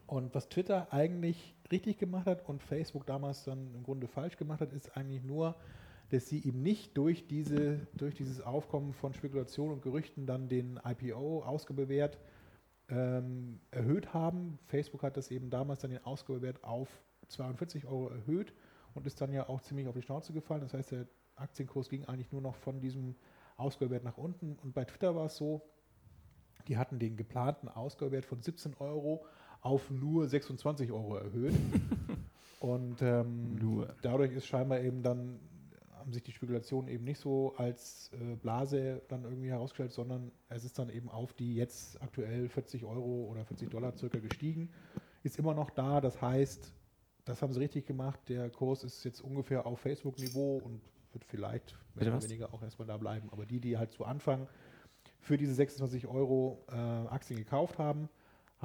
Und was Twitter eigentlich richtig gemacht hat und Facebook damals dann im Grunde falsch gemacht hat, ist eigentlich nur, dass sie eben nicht durch, diese, durch dieses Aufkommen von Spekulation und Gerüchten dann den IPO Ausgabewert ähm, erhöht haben. Facebook hat das eben damals dann den Ausgabewert auf 42 Euro erhöht und ist dann ja auch ziemlich auf die Schnauze gefallen. Das heißt, der Aktienkurs ging eigentlich nur noch von diesem Ausgabewert nach unten. Und bei Twitter war es so, die hatten den geplanten Ausgabewert von 17 Euro auf nur 26 Euro erhöht. *laughs* Und ähm, Nur. dadurch ist scheinbar eben dann, haben sich die Spekulationen eben nicht so als äh, Blase dann irgendwie herausgestellt, sondern es ist dann eben auf die jetzt aktuell 40 Euro oder 40 Dollar circa gestiegen. Ist immer noch da, das heißt, das haben sie richtig gemacht. Der Kurs ist jetzt ungefähr auf Facebook-Niveau und wird vielleicht mehr oder weniger auch erstmal da bleiben. Aber die, die halt zu Anfang für diese 26 Euro äh, Aktien gekauft haben,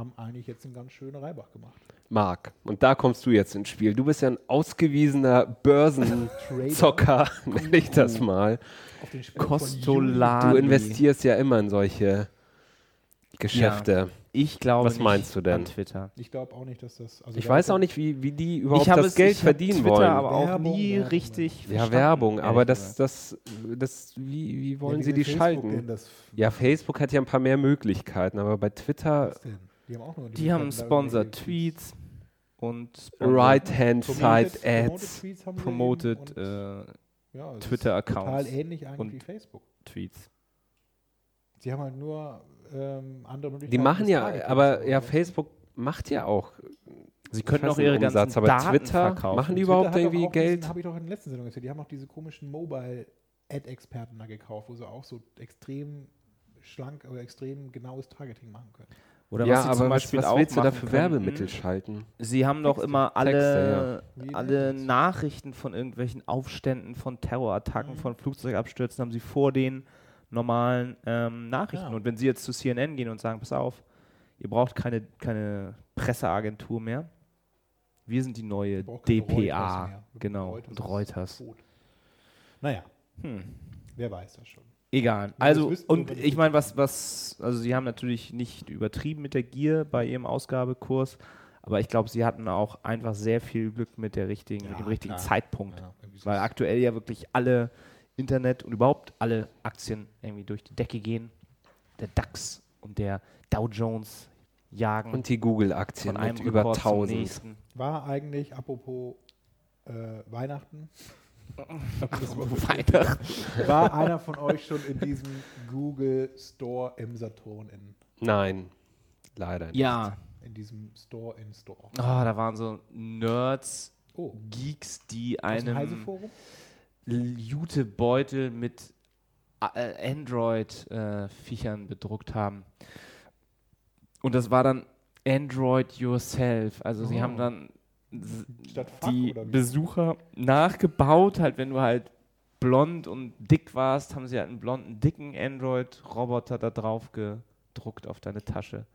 haben eigentlich jetzt einen ganz schönen Reibach gemacht. Marc, und da kommst du jetzt ins Spiel. Du bist ja ein ausgewiesener Börsenzocker, *laughs* nenne ich das mal. Auf den Kostolani. Du investierst ja immer in solche Geschäfte. Ich glaube Was nicht meinst du denn? an Twitter. Ich glaube auch nicht, dass das. Also Ich weiß auch ja- nicht, wie, wie die überhaupt habe das Geld ich hab verdienen Twitter wollen. aber auch Werbung, nie Werbung, richtig ja, verstanden, Werbung, aber das, das, das, wie, wie wollen Ja, sie wie die will Facebook schalten? Ja, Facebook hat ja ein paar mehr Möglichkeiten, aber bei Twitter Was denn? Die haben auch nur Die haben Möglichkeit, da Sponsored Tweets und Sponsored Right-Hand-Side Promoted- Ads. Promoted haben äh, ja, es ist Twitter-Accounts Total ähnlich eigentlich und- wie Facebook. Tweets. Sie haben halt nur ähm, andere Möglichkeiten. Die machen ja, aber ja? Facebook macht ja auch Sie können auch ihre Umsatz, ganzen aber Daten Twitter verkaufen. machen die Twitter überhaupt irgendwie auch Geld? Diesen, habe ich doch in der letzten Sendung erzählt. Die haben auch diese komischen Mobile-Ad-Experten da gekauft, wo sie auch so extrem schlank oder extrem genaues Targeting machen können. Oder ja, was sie aber zum was, Beispiel was auch willst du da machen für könnten, Werbemittel schalten? Sie haben doch immer alle, Texte, Wie alle. Nachrichten von irgendwelchen Aufständen, von Terrorattacken, Mhm. von Flugzeugabstürzen haben sie vor den normalen ähm, Nachrichten. Ja. Und wenn sie jetzt zu CNN gehen und sagen, pass auf, ihr braucht keine, keine Presseagentur mehr, wir sind die neue DPA. Genau, Reuters und Reuters. Naja, Hm. wer weiß das schon. Egal. Also, und ich meine, was, was, also sie haben natürlich nicht übertrieben mit der Gier bei ihrem Ausgabekurs, aber ich glaube, sie hatten auch einfach sehr viel Glück mit der richtigen, mit Ja, dem richtigen klar. Zeitpunkt. Ja, Weil aktuell ja wirklich alle Internet und überhaupt alle Aktien irgendwie durch die Decke gehen. Der DAX und der Dow Jones jagen Und die Google-Aktien von einem mit über Rekord zum 1000. nächsten. War eigentlich, apropos äh, Weihnachten, *laughs* Weihnachten. war einer von euch schon in diesem Google Store im Saturn in, Nein, leider nicht. Ja, in diesem Store in Store? oh, da waren so Nerds, Oh, Geeks, die einen? Jutebeutel mit äh, Android-Viechern bedruckt haben. Und das war dann Android Yourself. Also sie Oh. haben dann s- Statt Fuck die? Besucher nachgebaut, halt wenn du halt blond und dick warst, haben sie halt einen blonden, dicken Android-Roboter da drauf gedruckt auf deine Tasche.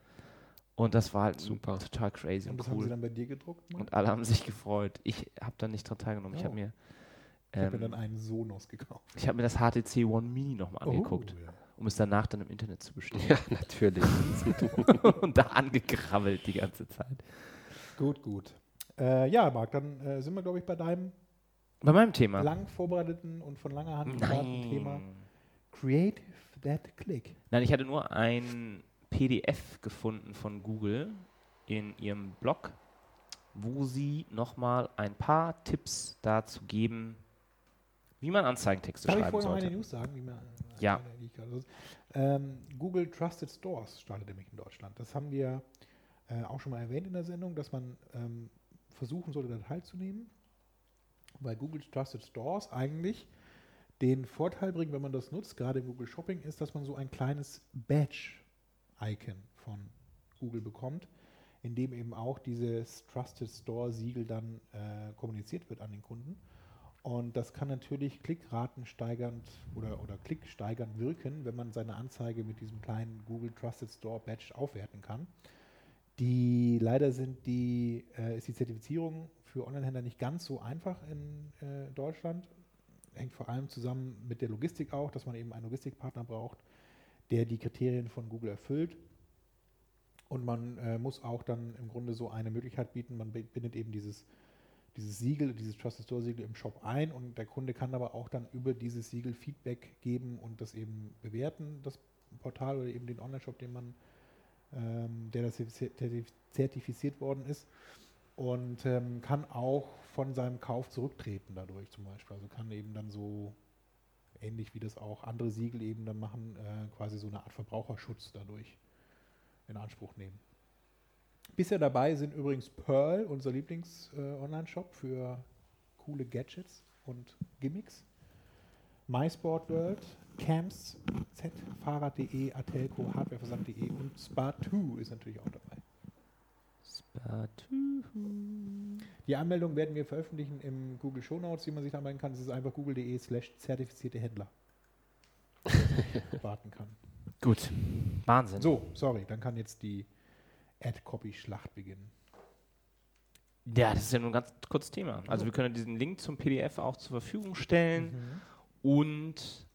Und das war halt Super. total crazy Und und, das haben sie cool. dann bei dir gedruckt? Mann? Und alle haben sich gefreut. Ich habe da nicht dran teilgenommen. Ich Oh. habe mir, ich habe mir ähm, dann einen Sonos gekauft. ich hab mir das HTC One Mini nochmal angeguckt, Oh, ja. um es danach dann im Internet zu bestellen. Ja, natürlich. *laughs* und da angekrabbelt die ganze Zeit. Gut, gut. Äh, ja, Marc, dann äh, sind wir, glaube ich, bei deinem Bei meinem Thema. lang vorbereiteten und von langer Hand geplanten Thema. Creative That Click. Nein, ich hatte nur ein PDF gefunden von Google in ihrem Blog, wo sie nochmal ein paar Tipps dazu geben, wie man Anzeigentexte Darf ich schreiben vorher noch eine sollte. News sagen? Die mir, Ja. eine, ich ähm, Google Trusted Stores startet nämlich in Deutschland. Das haben wir äh, auch schon mal erwähnt in der Sendung, dass man ähm, versuchen sollte, da teilzunehmen. Weil Google Trusted Stores eigentlich den Vorteil bringt, wenn man das nutzt, gerade im Google Shopping, ist, dass man so ein kleines Badge-Icon von Google bekommt, in dem eben auch dieses Trusted Store-Siegel dann äh, kommuniziert wird an den Kunden. Und das kann natürlich Klickraten steigernd oder, oder klicksteigernd wirken, wenn man seine Anzeige mit diesem kleinen Google Trusted Store Badge aufwerten kann. Die leider sind die, äh, ist die Zertifizierung für Onlinehändler nicht ganz so einfach in äh, Deutschland. Hängt vor allem zusammen mit der Logistik auch, dass man eben einen Logistikpartner braucht, der die Kriterien von Google erfüllt. Und man äh, muss auch dann im Grunde so eine Möglichkeit bieten, man bi- bindet eben dieses, dieses Siegel, dieses Trusted Store Siegel im Shop ein und der Kunde kann aber auch dann über dieses Siegel Feedback geben und das eben bewerten, das Portal oder eben den Online-Shop, den man, ähm, der das zertifiziert- worden ist und ähm, kann auch von seinem Kauf zurücktreten dadurch zum Beispiel. Also kann eben dann so ähnlich wie das auch andere Siegel eben dann machen, äh, quasi so eine Art Verbraucherschutz dadurch in Anspruch nehmen. Bisher dabei sind übrigens Pearl, unser Lieblings-Online-Shop für coole Gadgets und Gimmicks. MySport World, Camps, Z, Fahrrad.de, Atelco, Hardwareversand.de und Spa2 ist natürlich auch dabei. Die Anmeldung werden wir veröffentlichen im Google Show Notes, wie man sich da anmelden kann. Es ist einfach google.de slash zertifizierte Händler. *laughs* warten kann. Gut. Wahnsinn. So, sorry, dann kann jetzt die Ad-Copy-Schlacht beginnen. Ja, das ist ja nur ein ganz kurzes Thema. Also wir können diesen Link zum PDF auch zur Verfügung stellen und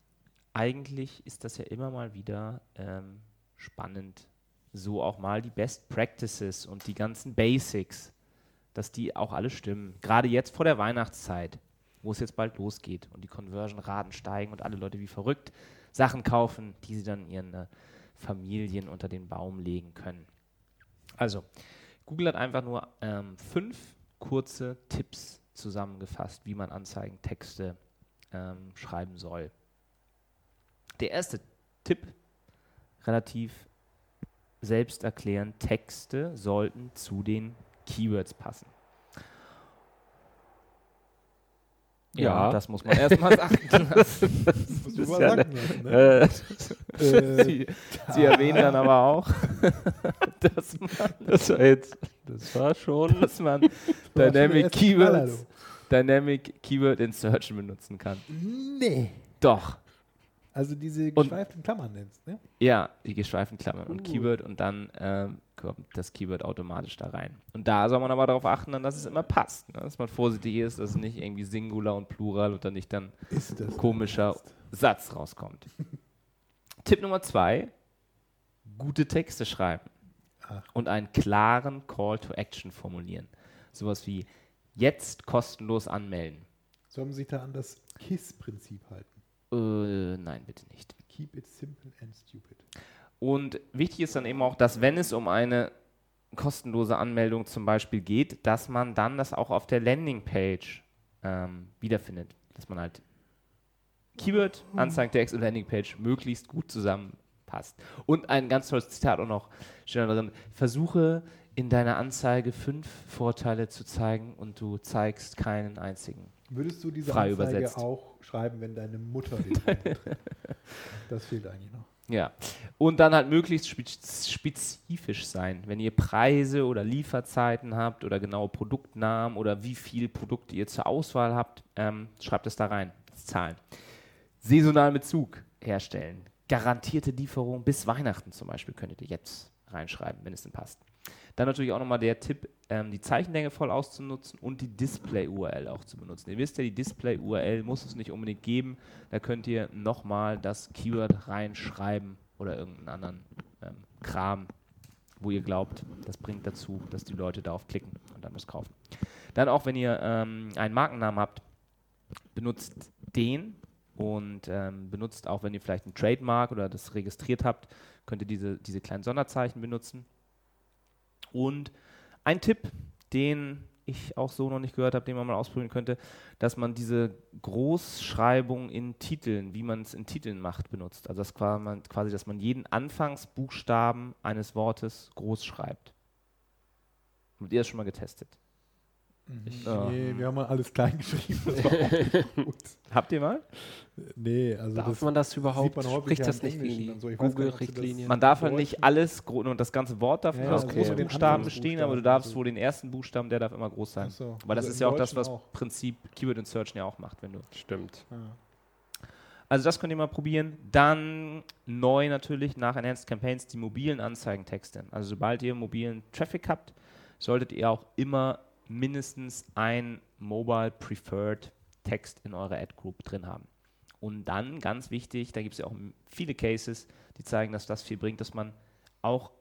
eigentlich ist das ja immer mal wieder ähm, spannend, so auch mal die Best Practices und die ganzen Basics, dass die auch alle stimmen. Gerade jetzt vor der Weihnachtszeit, wo es jetzt bald losgeht und die Conversion-Raten steigen und alle Leute wie verrückt Sachen kaufen, die sie dann ihren äh, Familien unter den Baum legen können. Also, Google hat einfach nur ähm, fünf kurze Tipps zusammengefasst, wie man Anzeigentexte ähm, schreiben soll. Der erste Tipp, relativ selbsterklärend, Texte sollten zu den Keywords passen. Ja. das muss man erstmal sagen. Ist mal ja sagen lassen, ne? Äh, Äh, Sie, Sie erwähnen dann aber auch, *laughs* dass man, das war jetzt, das war schon. dass man Dynamic Keywords, Dynamic Keyword Insertion benutzen kann. nee. Doch. Also diese Und- geschweiften Klammern nennst, ne? Ja, die geschweiften Klammern und Uh. Keyword und dann ähm, kommt das Keyword automatisch da rein. Und da soll man aber darauf achten, dann, dass es immer passt. Ne? Dass man vorsichtig ist, dass es nicht irgendwie Singular und Plural und dann nicht dann das komischer Satz rauskommt. *laughs* Tipp Nummer zwei: gute Texte schreiben Ach. und einen klaren Call to Action formulieren. Sowas wie jetzt kostenlos anmelden. Soll man sich da an das KISS-Prinzip halten? Äh, nein, bitte nicht. Keep it simple and stupid. Und wichtig ist dann eben auch, dass wenn es um eine kostenlose Anmeldung zum Beispiel geht, dass man dann das auch auf der Landingpage ähm, wiederfindet. Dass man halt Keyword, Anzeigentext und Landingpage möglichst gut zusammenpasst. Und ein ganz tolles Zitat auch noch steht da drin. Versuche in deiner Anzeige fünf Vorteile zu zeigen und du zeigst keinen einzigen. Würdest du diese Frei Anzeige übersetzt. auch schreiben, wenn deine Mutter den betritt? *laughs* Das fehlt eigentlich noch. Ja, und dann halt möglichst spez- spezifisch sein. Wenn ihr Preise oder Lieferzeiten habt oder genaue Produktnamen oder wie viele Produkte ihr zur Auswahl habt, ähm, schreibt es da rein, als Zahlen. Saisonalen Bezug herstellen. Garantierte Lieferung bis Weihnachten zum Beispiel könntet ihr jetzt reinschreiben, wenn es denn passt. Dann natürlich auch nochmal der Tipp, ähm, die Zeichenlänge voll auszunutzen und die Display-URL auch zu benutzen. Ihr wisst ja, die Display-URL muss es nicht unbedingt geben. Da könnt ihr nochmal das Keyword reinschreiben oder irgendeinen anderen ähm, Kram, wo ihr glaubt, das bringt dazu, dass die Leute darauf klicken und dann das kaufen. Dann auch, wenn ihr ähm, einen Markennamen habt, benutzt den und ähm, benutzt auch, wenn ihr vielleicht ein Trademark oder das registriert habt, könnt ihr diese, diese kleinen Sonderzeichen benutzen. Und ein Tipp, den ich auch so noch nicht gehört habe, den man mal ausprobieren könnte, dass man diese Großschreibung in Titeln, wie man es in Titeln macht, benutzt. Also das quasi, dass man jeden Anfangsbuchstaben eines Wortes groß schreibt. Habt ihr das schon mal getestet? Ja. Nee, wir haben mal alles klein geschrieben. Das war auch nicht *laughs* gut. Habt ihr mal? Nee, also Darf man das überhaupt? man Spricht das nicht gegen Englischen die und so. Ich nicht, das- Google-Richtlinie? Man darf halt nicht alles, nur das ganze Wort darf Ja, nur aus okay. großen Den Buchstaben bestehen, aber du darfst und so. wohl den ersten Buchstaben, der darf immer groß sein. So. Weil das Also ist im ja auch das, was auch. Prinzip Keyword Insertion ja auch macht, wenn du. Stimmt. Ja. Also das könnt ihr mal probieren. Dann neu natürlich nach Enhanced Campaigns die mobilen Anzeigentexte. Also sobald ihr mobilen Traffic habt, solltet ihr auch immer mindestens ein Mobile Preferred Text in eurer Ad Group drin haben. Und dann, ganz wichtig, da gibt es ja auch viele Cases, die zeigen, dass das viel bringt, dass man auch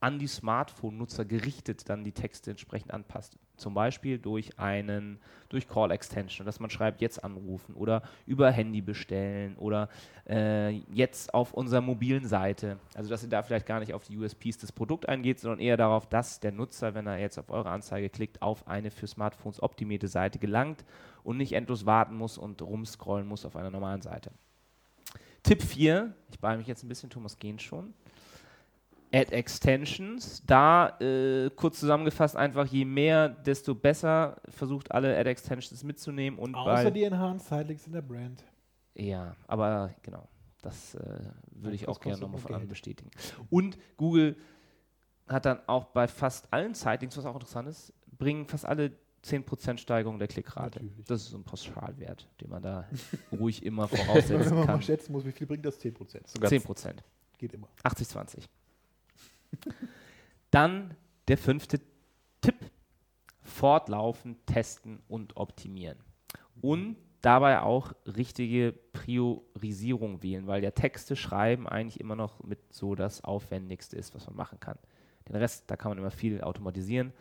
an die Smartphone-Nutzer gerichtet dann die Texte entsprechend anpasst. Zum Beispiel durch einen, durch Call Extension, dass man schreibt, jetzt anrufen oder über Handy bestellen oder äh, jetzt auf unserer mobilen Seite. Also dass ihr da vielleicht gar nicht auf die USPs des Produkts eingeht, sondern eher darauf, dass der Nutzer, wenn er jetzt auf eure Anzeige klickt, auf eine für Smartphones optimierte Seite gelangt und nicht endlos warten muss und rumscrollen muss auf einer normalen Seite. Tipp 4, ich beeile mich jetzt ein bisschen, Thomas geht schon. Add Extensions. Da äh, kurz zusammengefasst einfach, je mehr, desto besser. Versucht alle Add Extensions mitzunehmen und Außer bei, die Enhanced Sidelinks in der Brand. ja, aber genau, das äh, würde ich auch gerne nochmal noch von Geld. bestätigen. Und Google hat dann auch bei fast allen Sightings, was auch interessant ist, bringen fast alle 10% Steigerung der Klickrate. Natürlich. Das ist so ein Pauschalwert, den man da *laughs* ruhig immer Wenn voraussetzen man kann. mal schätzen muss, wie viel bringt das? 10%. Sogar 10%. Geht immer. 80-20. Dann der fünfte Tipp. Fortlaufend testen und optimieren. Und dabei auch richtige Priorisierung wählen, weil der Texte schreiben eigentlich immer noch mit so das Aufwendigste ist, was man machen kann. Den Rest, da kann man immer viel automatisieren,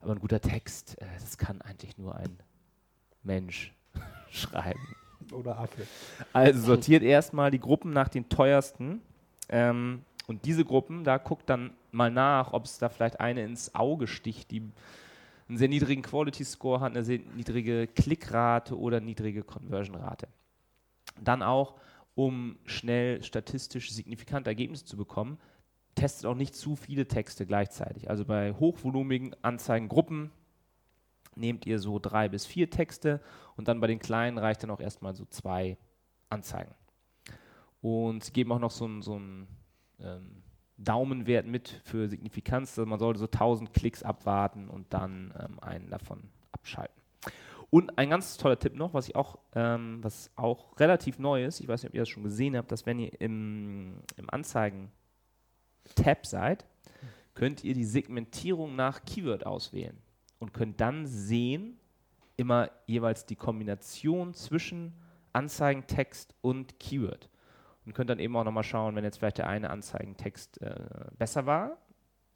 aber ein guter Text, äh, das kann eigentlich nur ein Mensch *laughs* schreiben. Oder Affe. Also sortiert erstmal die Gruppen nach den teuersten. Ähm, und diese Gruppen, da guckt dann mal nach, ob es da vielleicht eine ins Auge sticht, die einen sehr niedrigen Quality Score hat, eine sehr niedrige Klickrate oder niedrige Conversion-Rate. Dann auch, um schnell statistisch signifikante Ergebnisse zu bekommen, testet auch nicht zu viele Texte gleichzeitig. Also bei hochvolumigen Anzeigengruppen nehmt ihr so drei bis vier Texte und dann bei den kleinen reicht dann auch erstmal so zwei Anzeigen. Und sie geben auch noch so einen so einen, ähm, Daumenwert mit für Signifikanz. Also man sollte so 1000 Klicks abwarten und dann ähm, einen davon abschalten. Und ein ganz toller Tipp noch, was ich auch, ähm, was auch relativ neu ist, ich weiß nicht, ob ihr das schon gesehen habt, dass wenn ihr im, im Anzeigen-Tab seid, könnt ihr die Segmentierung nach Keyword auswählen und könnt dann sehen, immer jeweils die Kombination zwischen Anzeigentext und Keyword. Und könnt dann eben auch nochmal schauen, wenn jetzt vielleicht der eine Anzeigentext äh, besser war,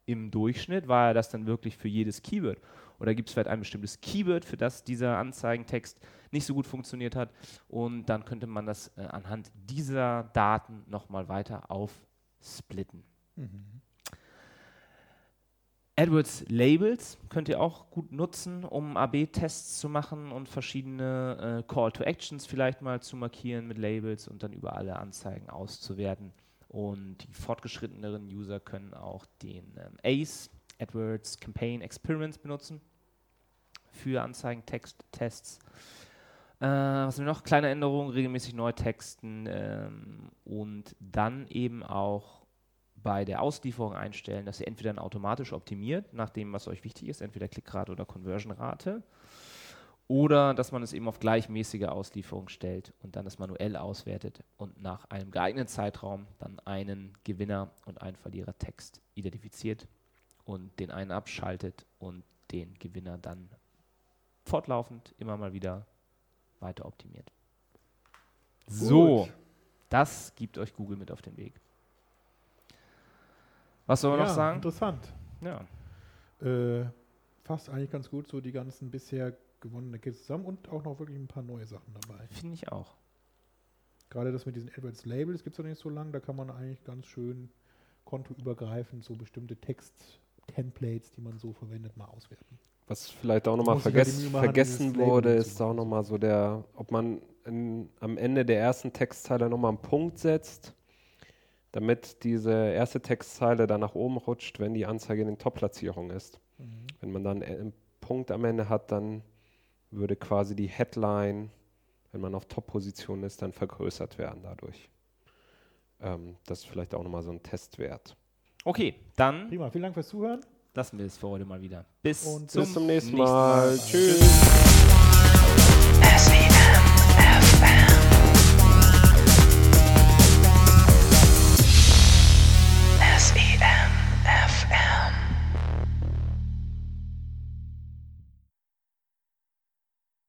im Durchschnitt war er das dann wirklich für jedes Keyword. Oder gibt es vielleicht ein bestimmtes Keyword, für das dieser Anzeigentext nicht so gut funktioniert hat. Und dann könnte man das äh, anhand dieser Daten nochmal weiter aufsplitten. AdWords Labels könnt ihr auch gut nutzen, um AB-Tests zu machen und verschiedene äh, Call to Actions vielleicht mal zu markieren mit Labels und dann über alle Anzeigen auszuwerten. Und die fortgeschritteneren User können auch den ähm, ACE, AdWords Campaign Experiments benutzen für Anzeigentext-Tests. Äh, was haben wir noch? Kleine Änderungen, regelmäßig neu texten ähm, und dann eben auch bei der Auslieferung einstellen, dass ihr entweder dann automatisch optimiert, nach dem, was euch wichtig ist, entweder Klickrate oder Conversion-Rate, oder dass man es eben auf gleichmäßige Auslieferung stellt und dann das manuell auswertet und nach einem geeigneten Zeitraum dann einen Gewinner und einen Verlierertext identifiziert und den einen abschaltet und den Gewinner dann fortlaufend immer mal wieder weiter optimiert. So, das gibt euch Google mit auf den Weg. Was soll man ja, noch sagen? Interessant. Ja. Äh, fasst eigentlich ganz gut so die ganzen bisher gewonnenen Kits zusammen und auch noch wirklich ein paar neue Sachen dabei. Finde ich auch. Gerade das mit diesen AdWords Labels gibt es noch nicht so lange, da kann man eigentlich ganz schön kontoübergreifend so bestimmte Text-Templates, die man so verwendet, mal auswerten. Was vielleicht auch nochmal ja machen, vergessen wurde, ist auch nochmal so der, ob man in, am Ende der ersten Textzeile nochmal einen Punkt setzt, damit diese erste Textzeile dann nach oben rutscht, wenn die Anzeige in den Top-Platzierungen ist. Mhm. Wenn man dann einen Punkt am Ende hat, dann würde quasi die Headline, wenn man auf Top-Position ist, dann vergrößert werden dadurch. Ähm, das ist vielleicht auch nochmal so ein Testwert. Okay, dann Prima, vielen Dank fürs Zuhören. lassen wir es für heute mal wieder. Bis, Und Bis zum nächsten Mal. Tschüss. Tschüss.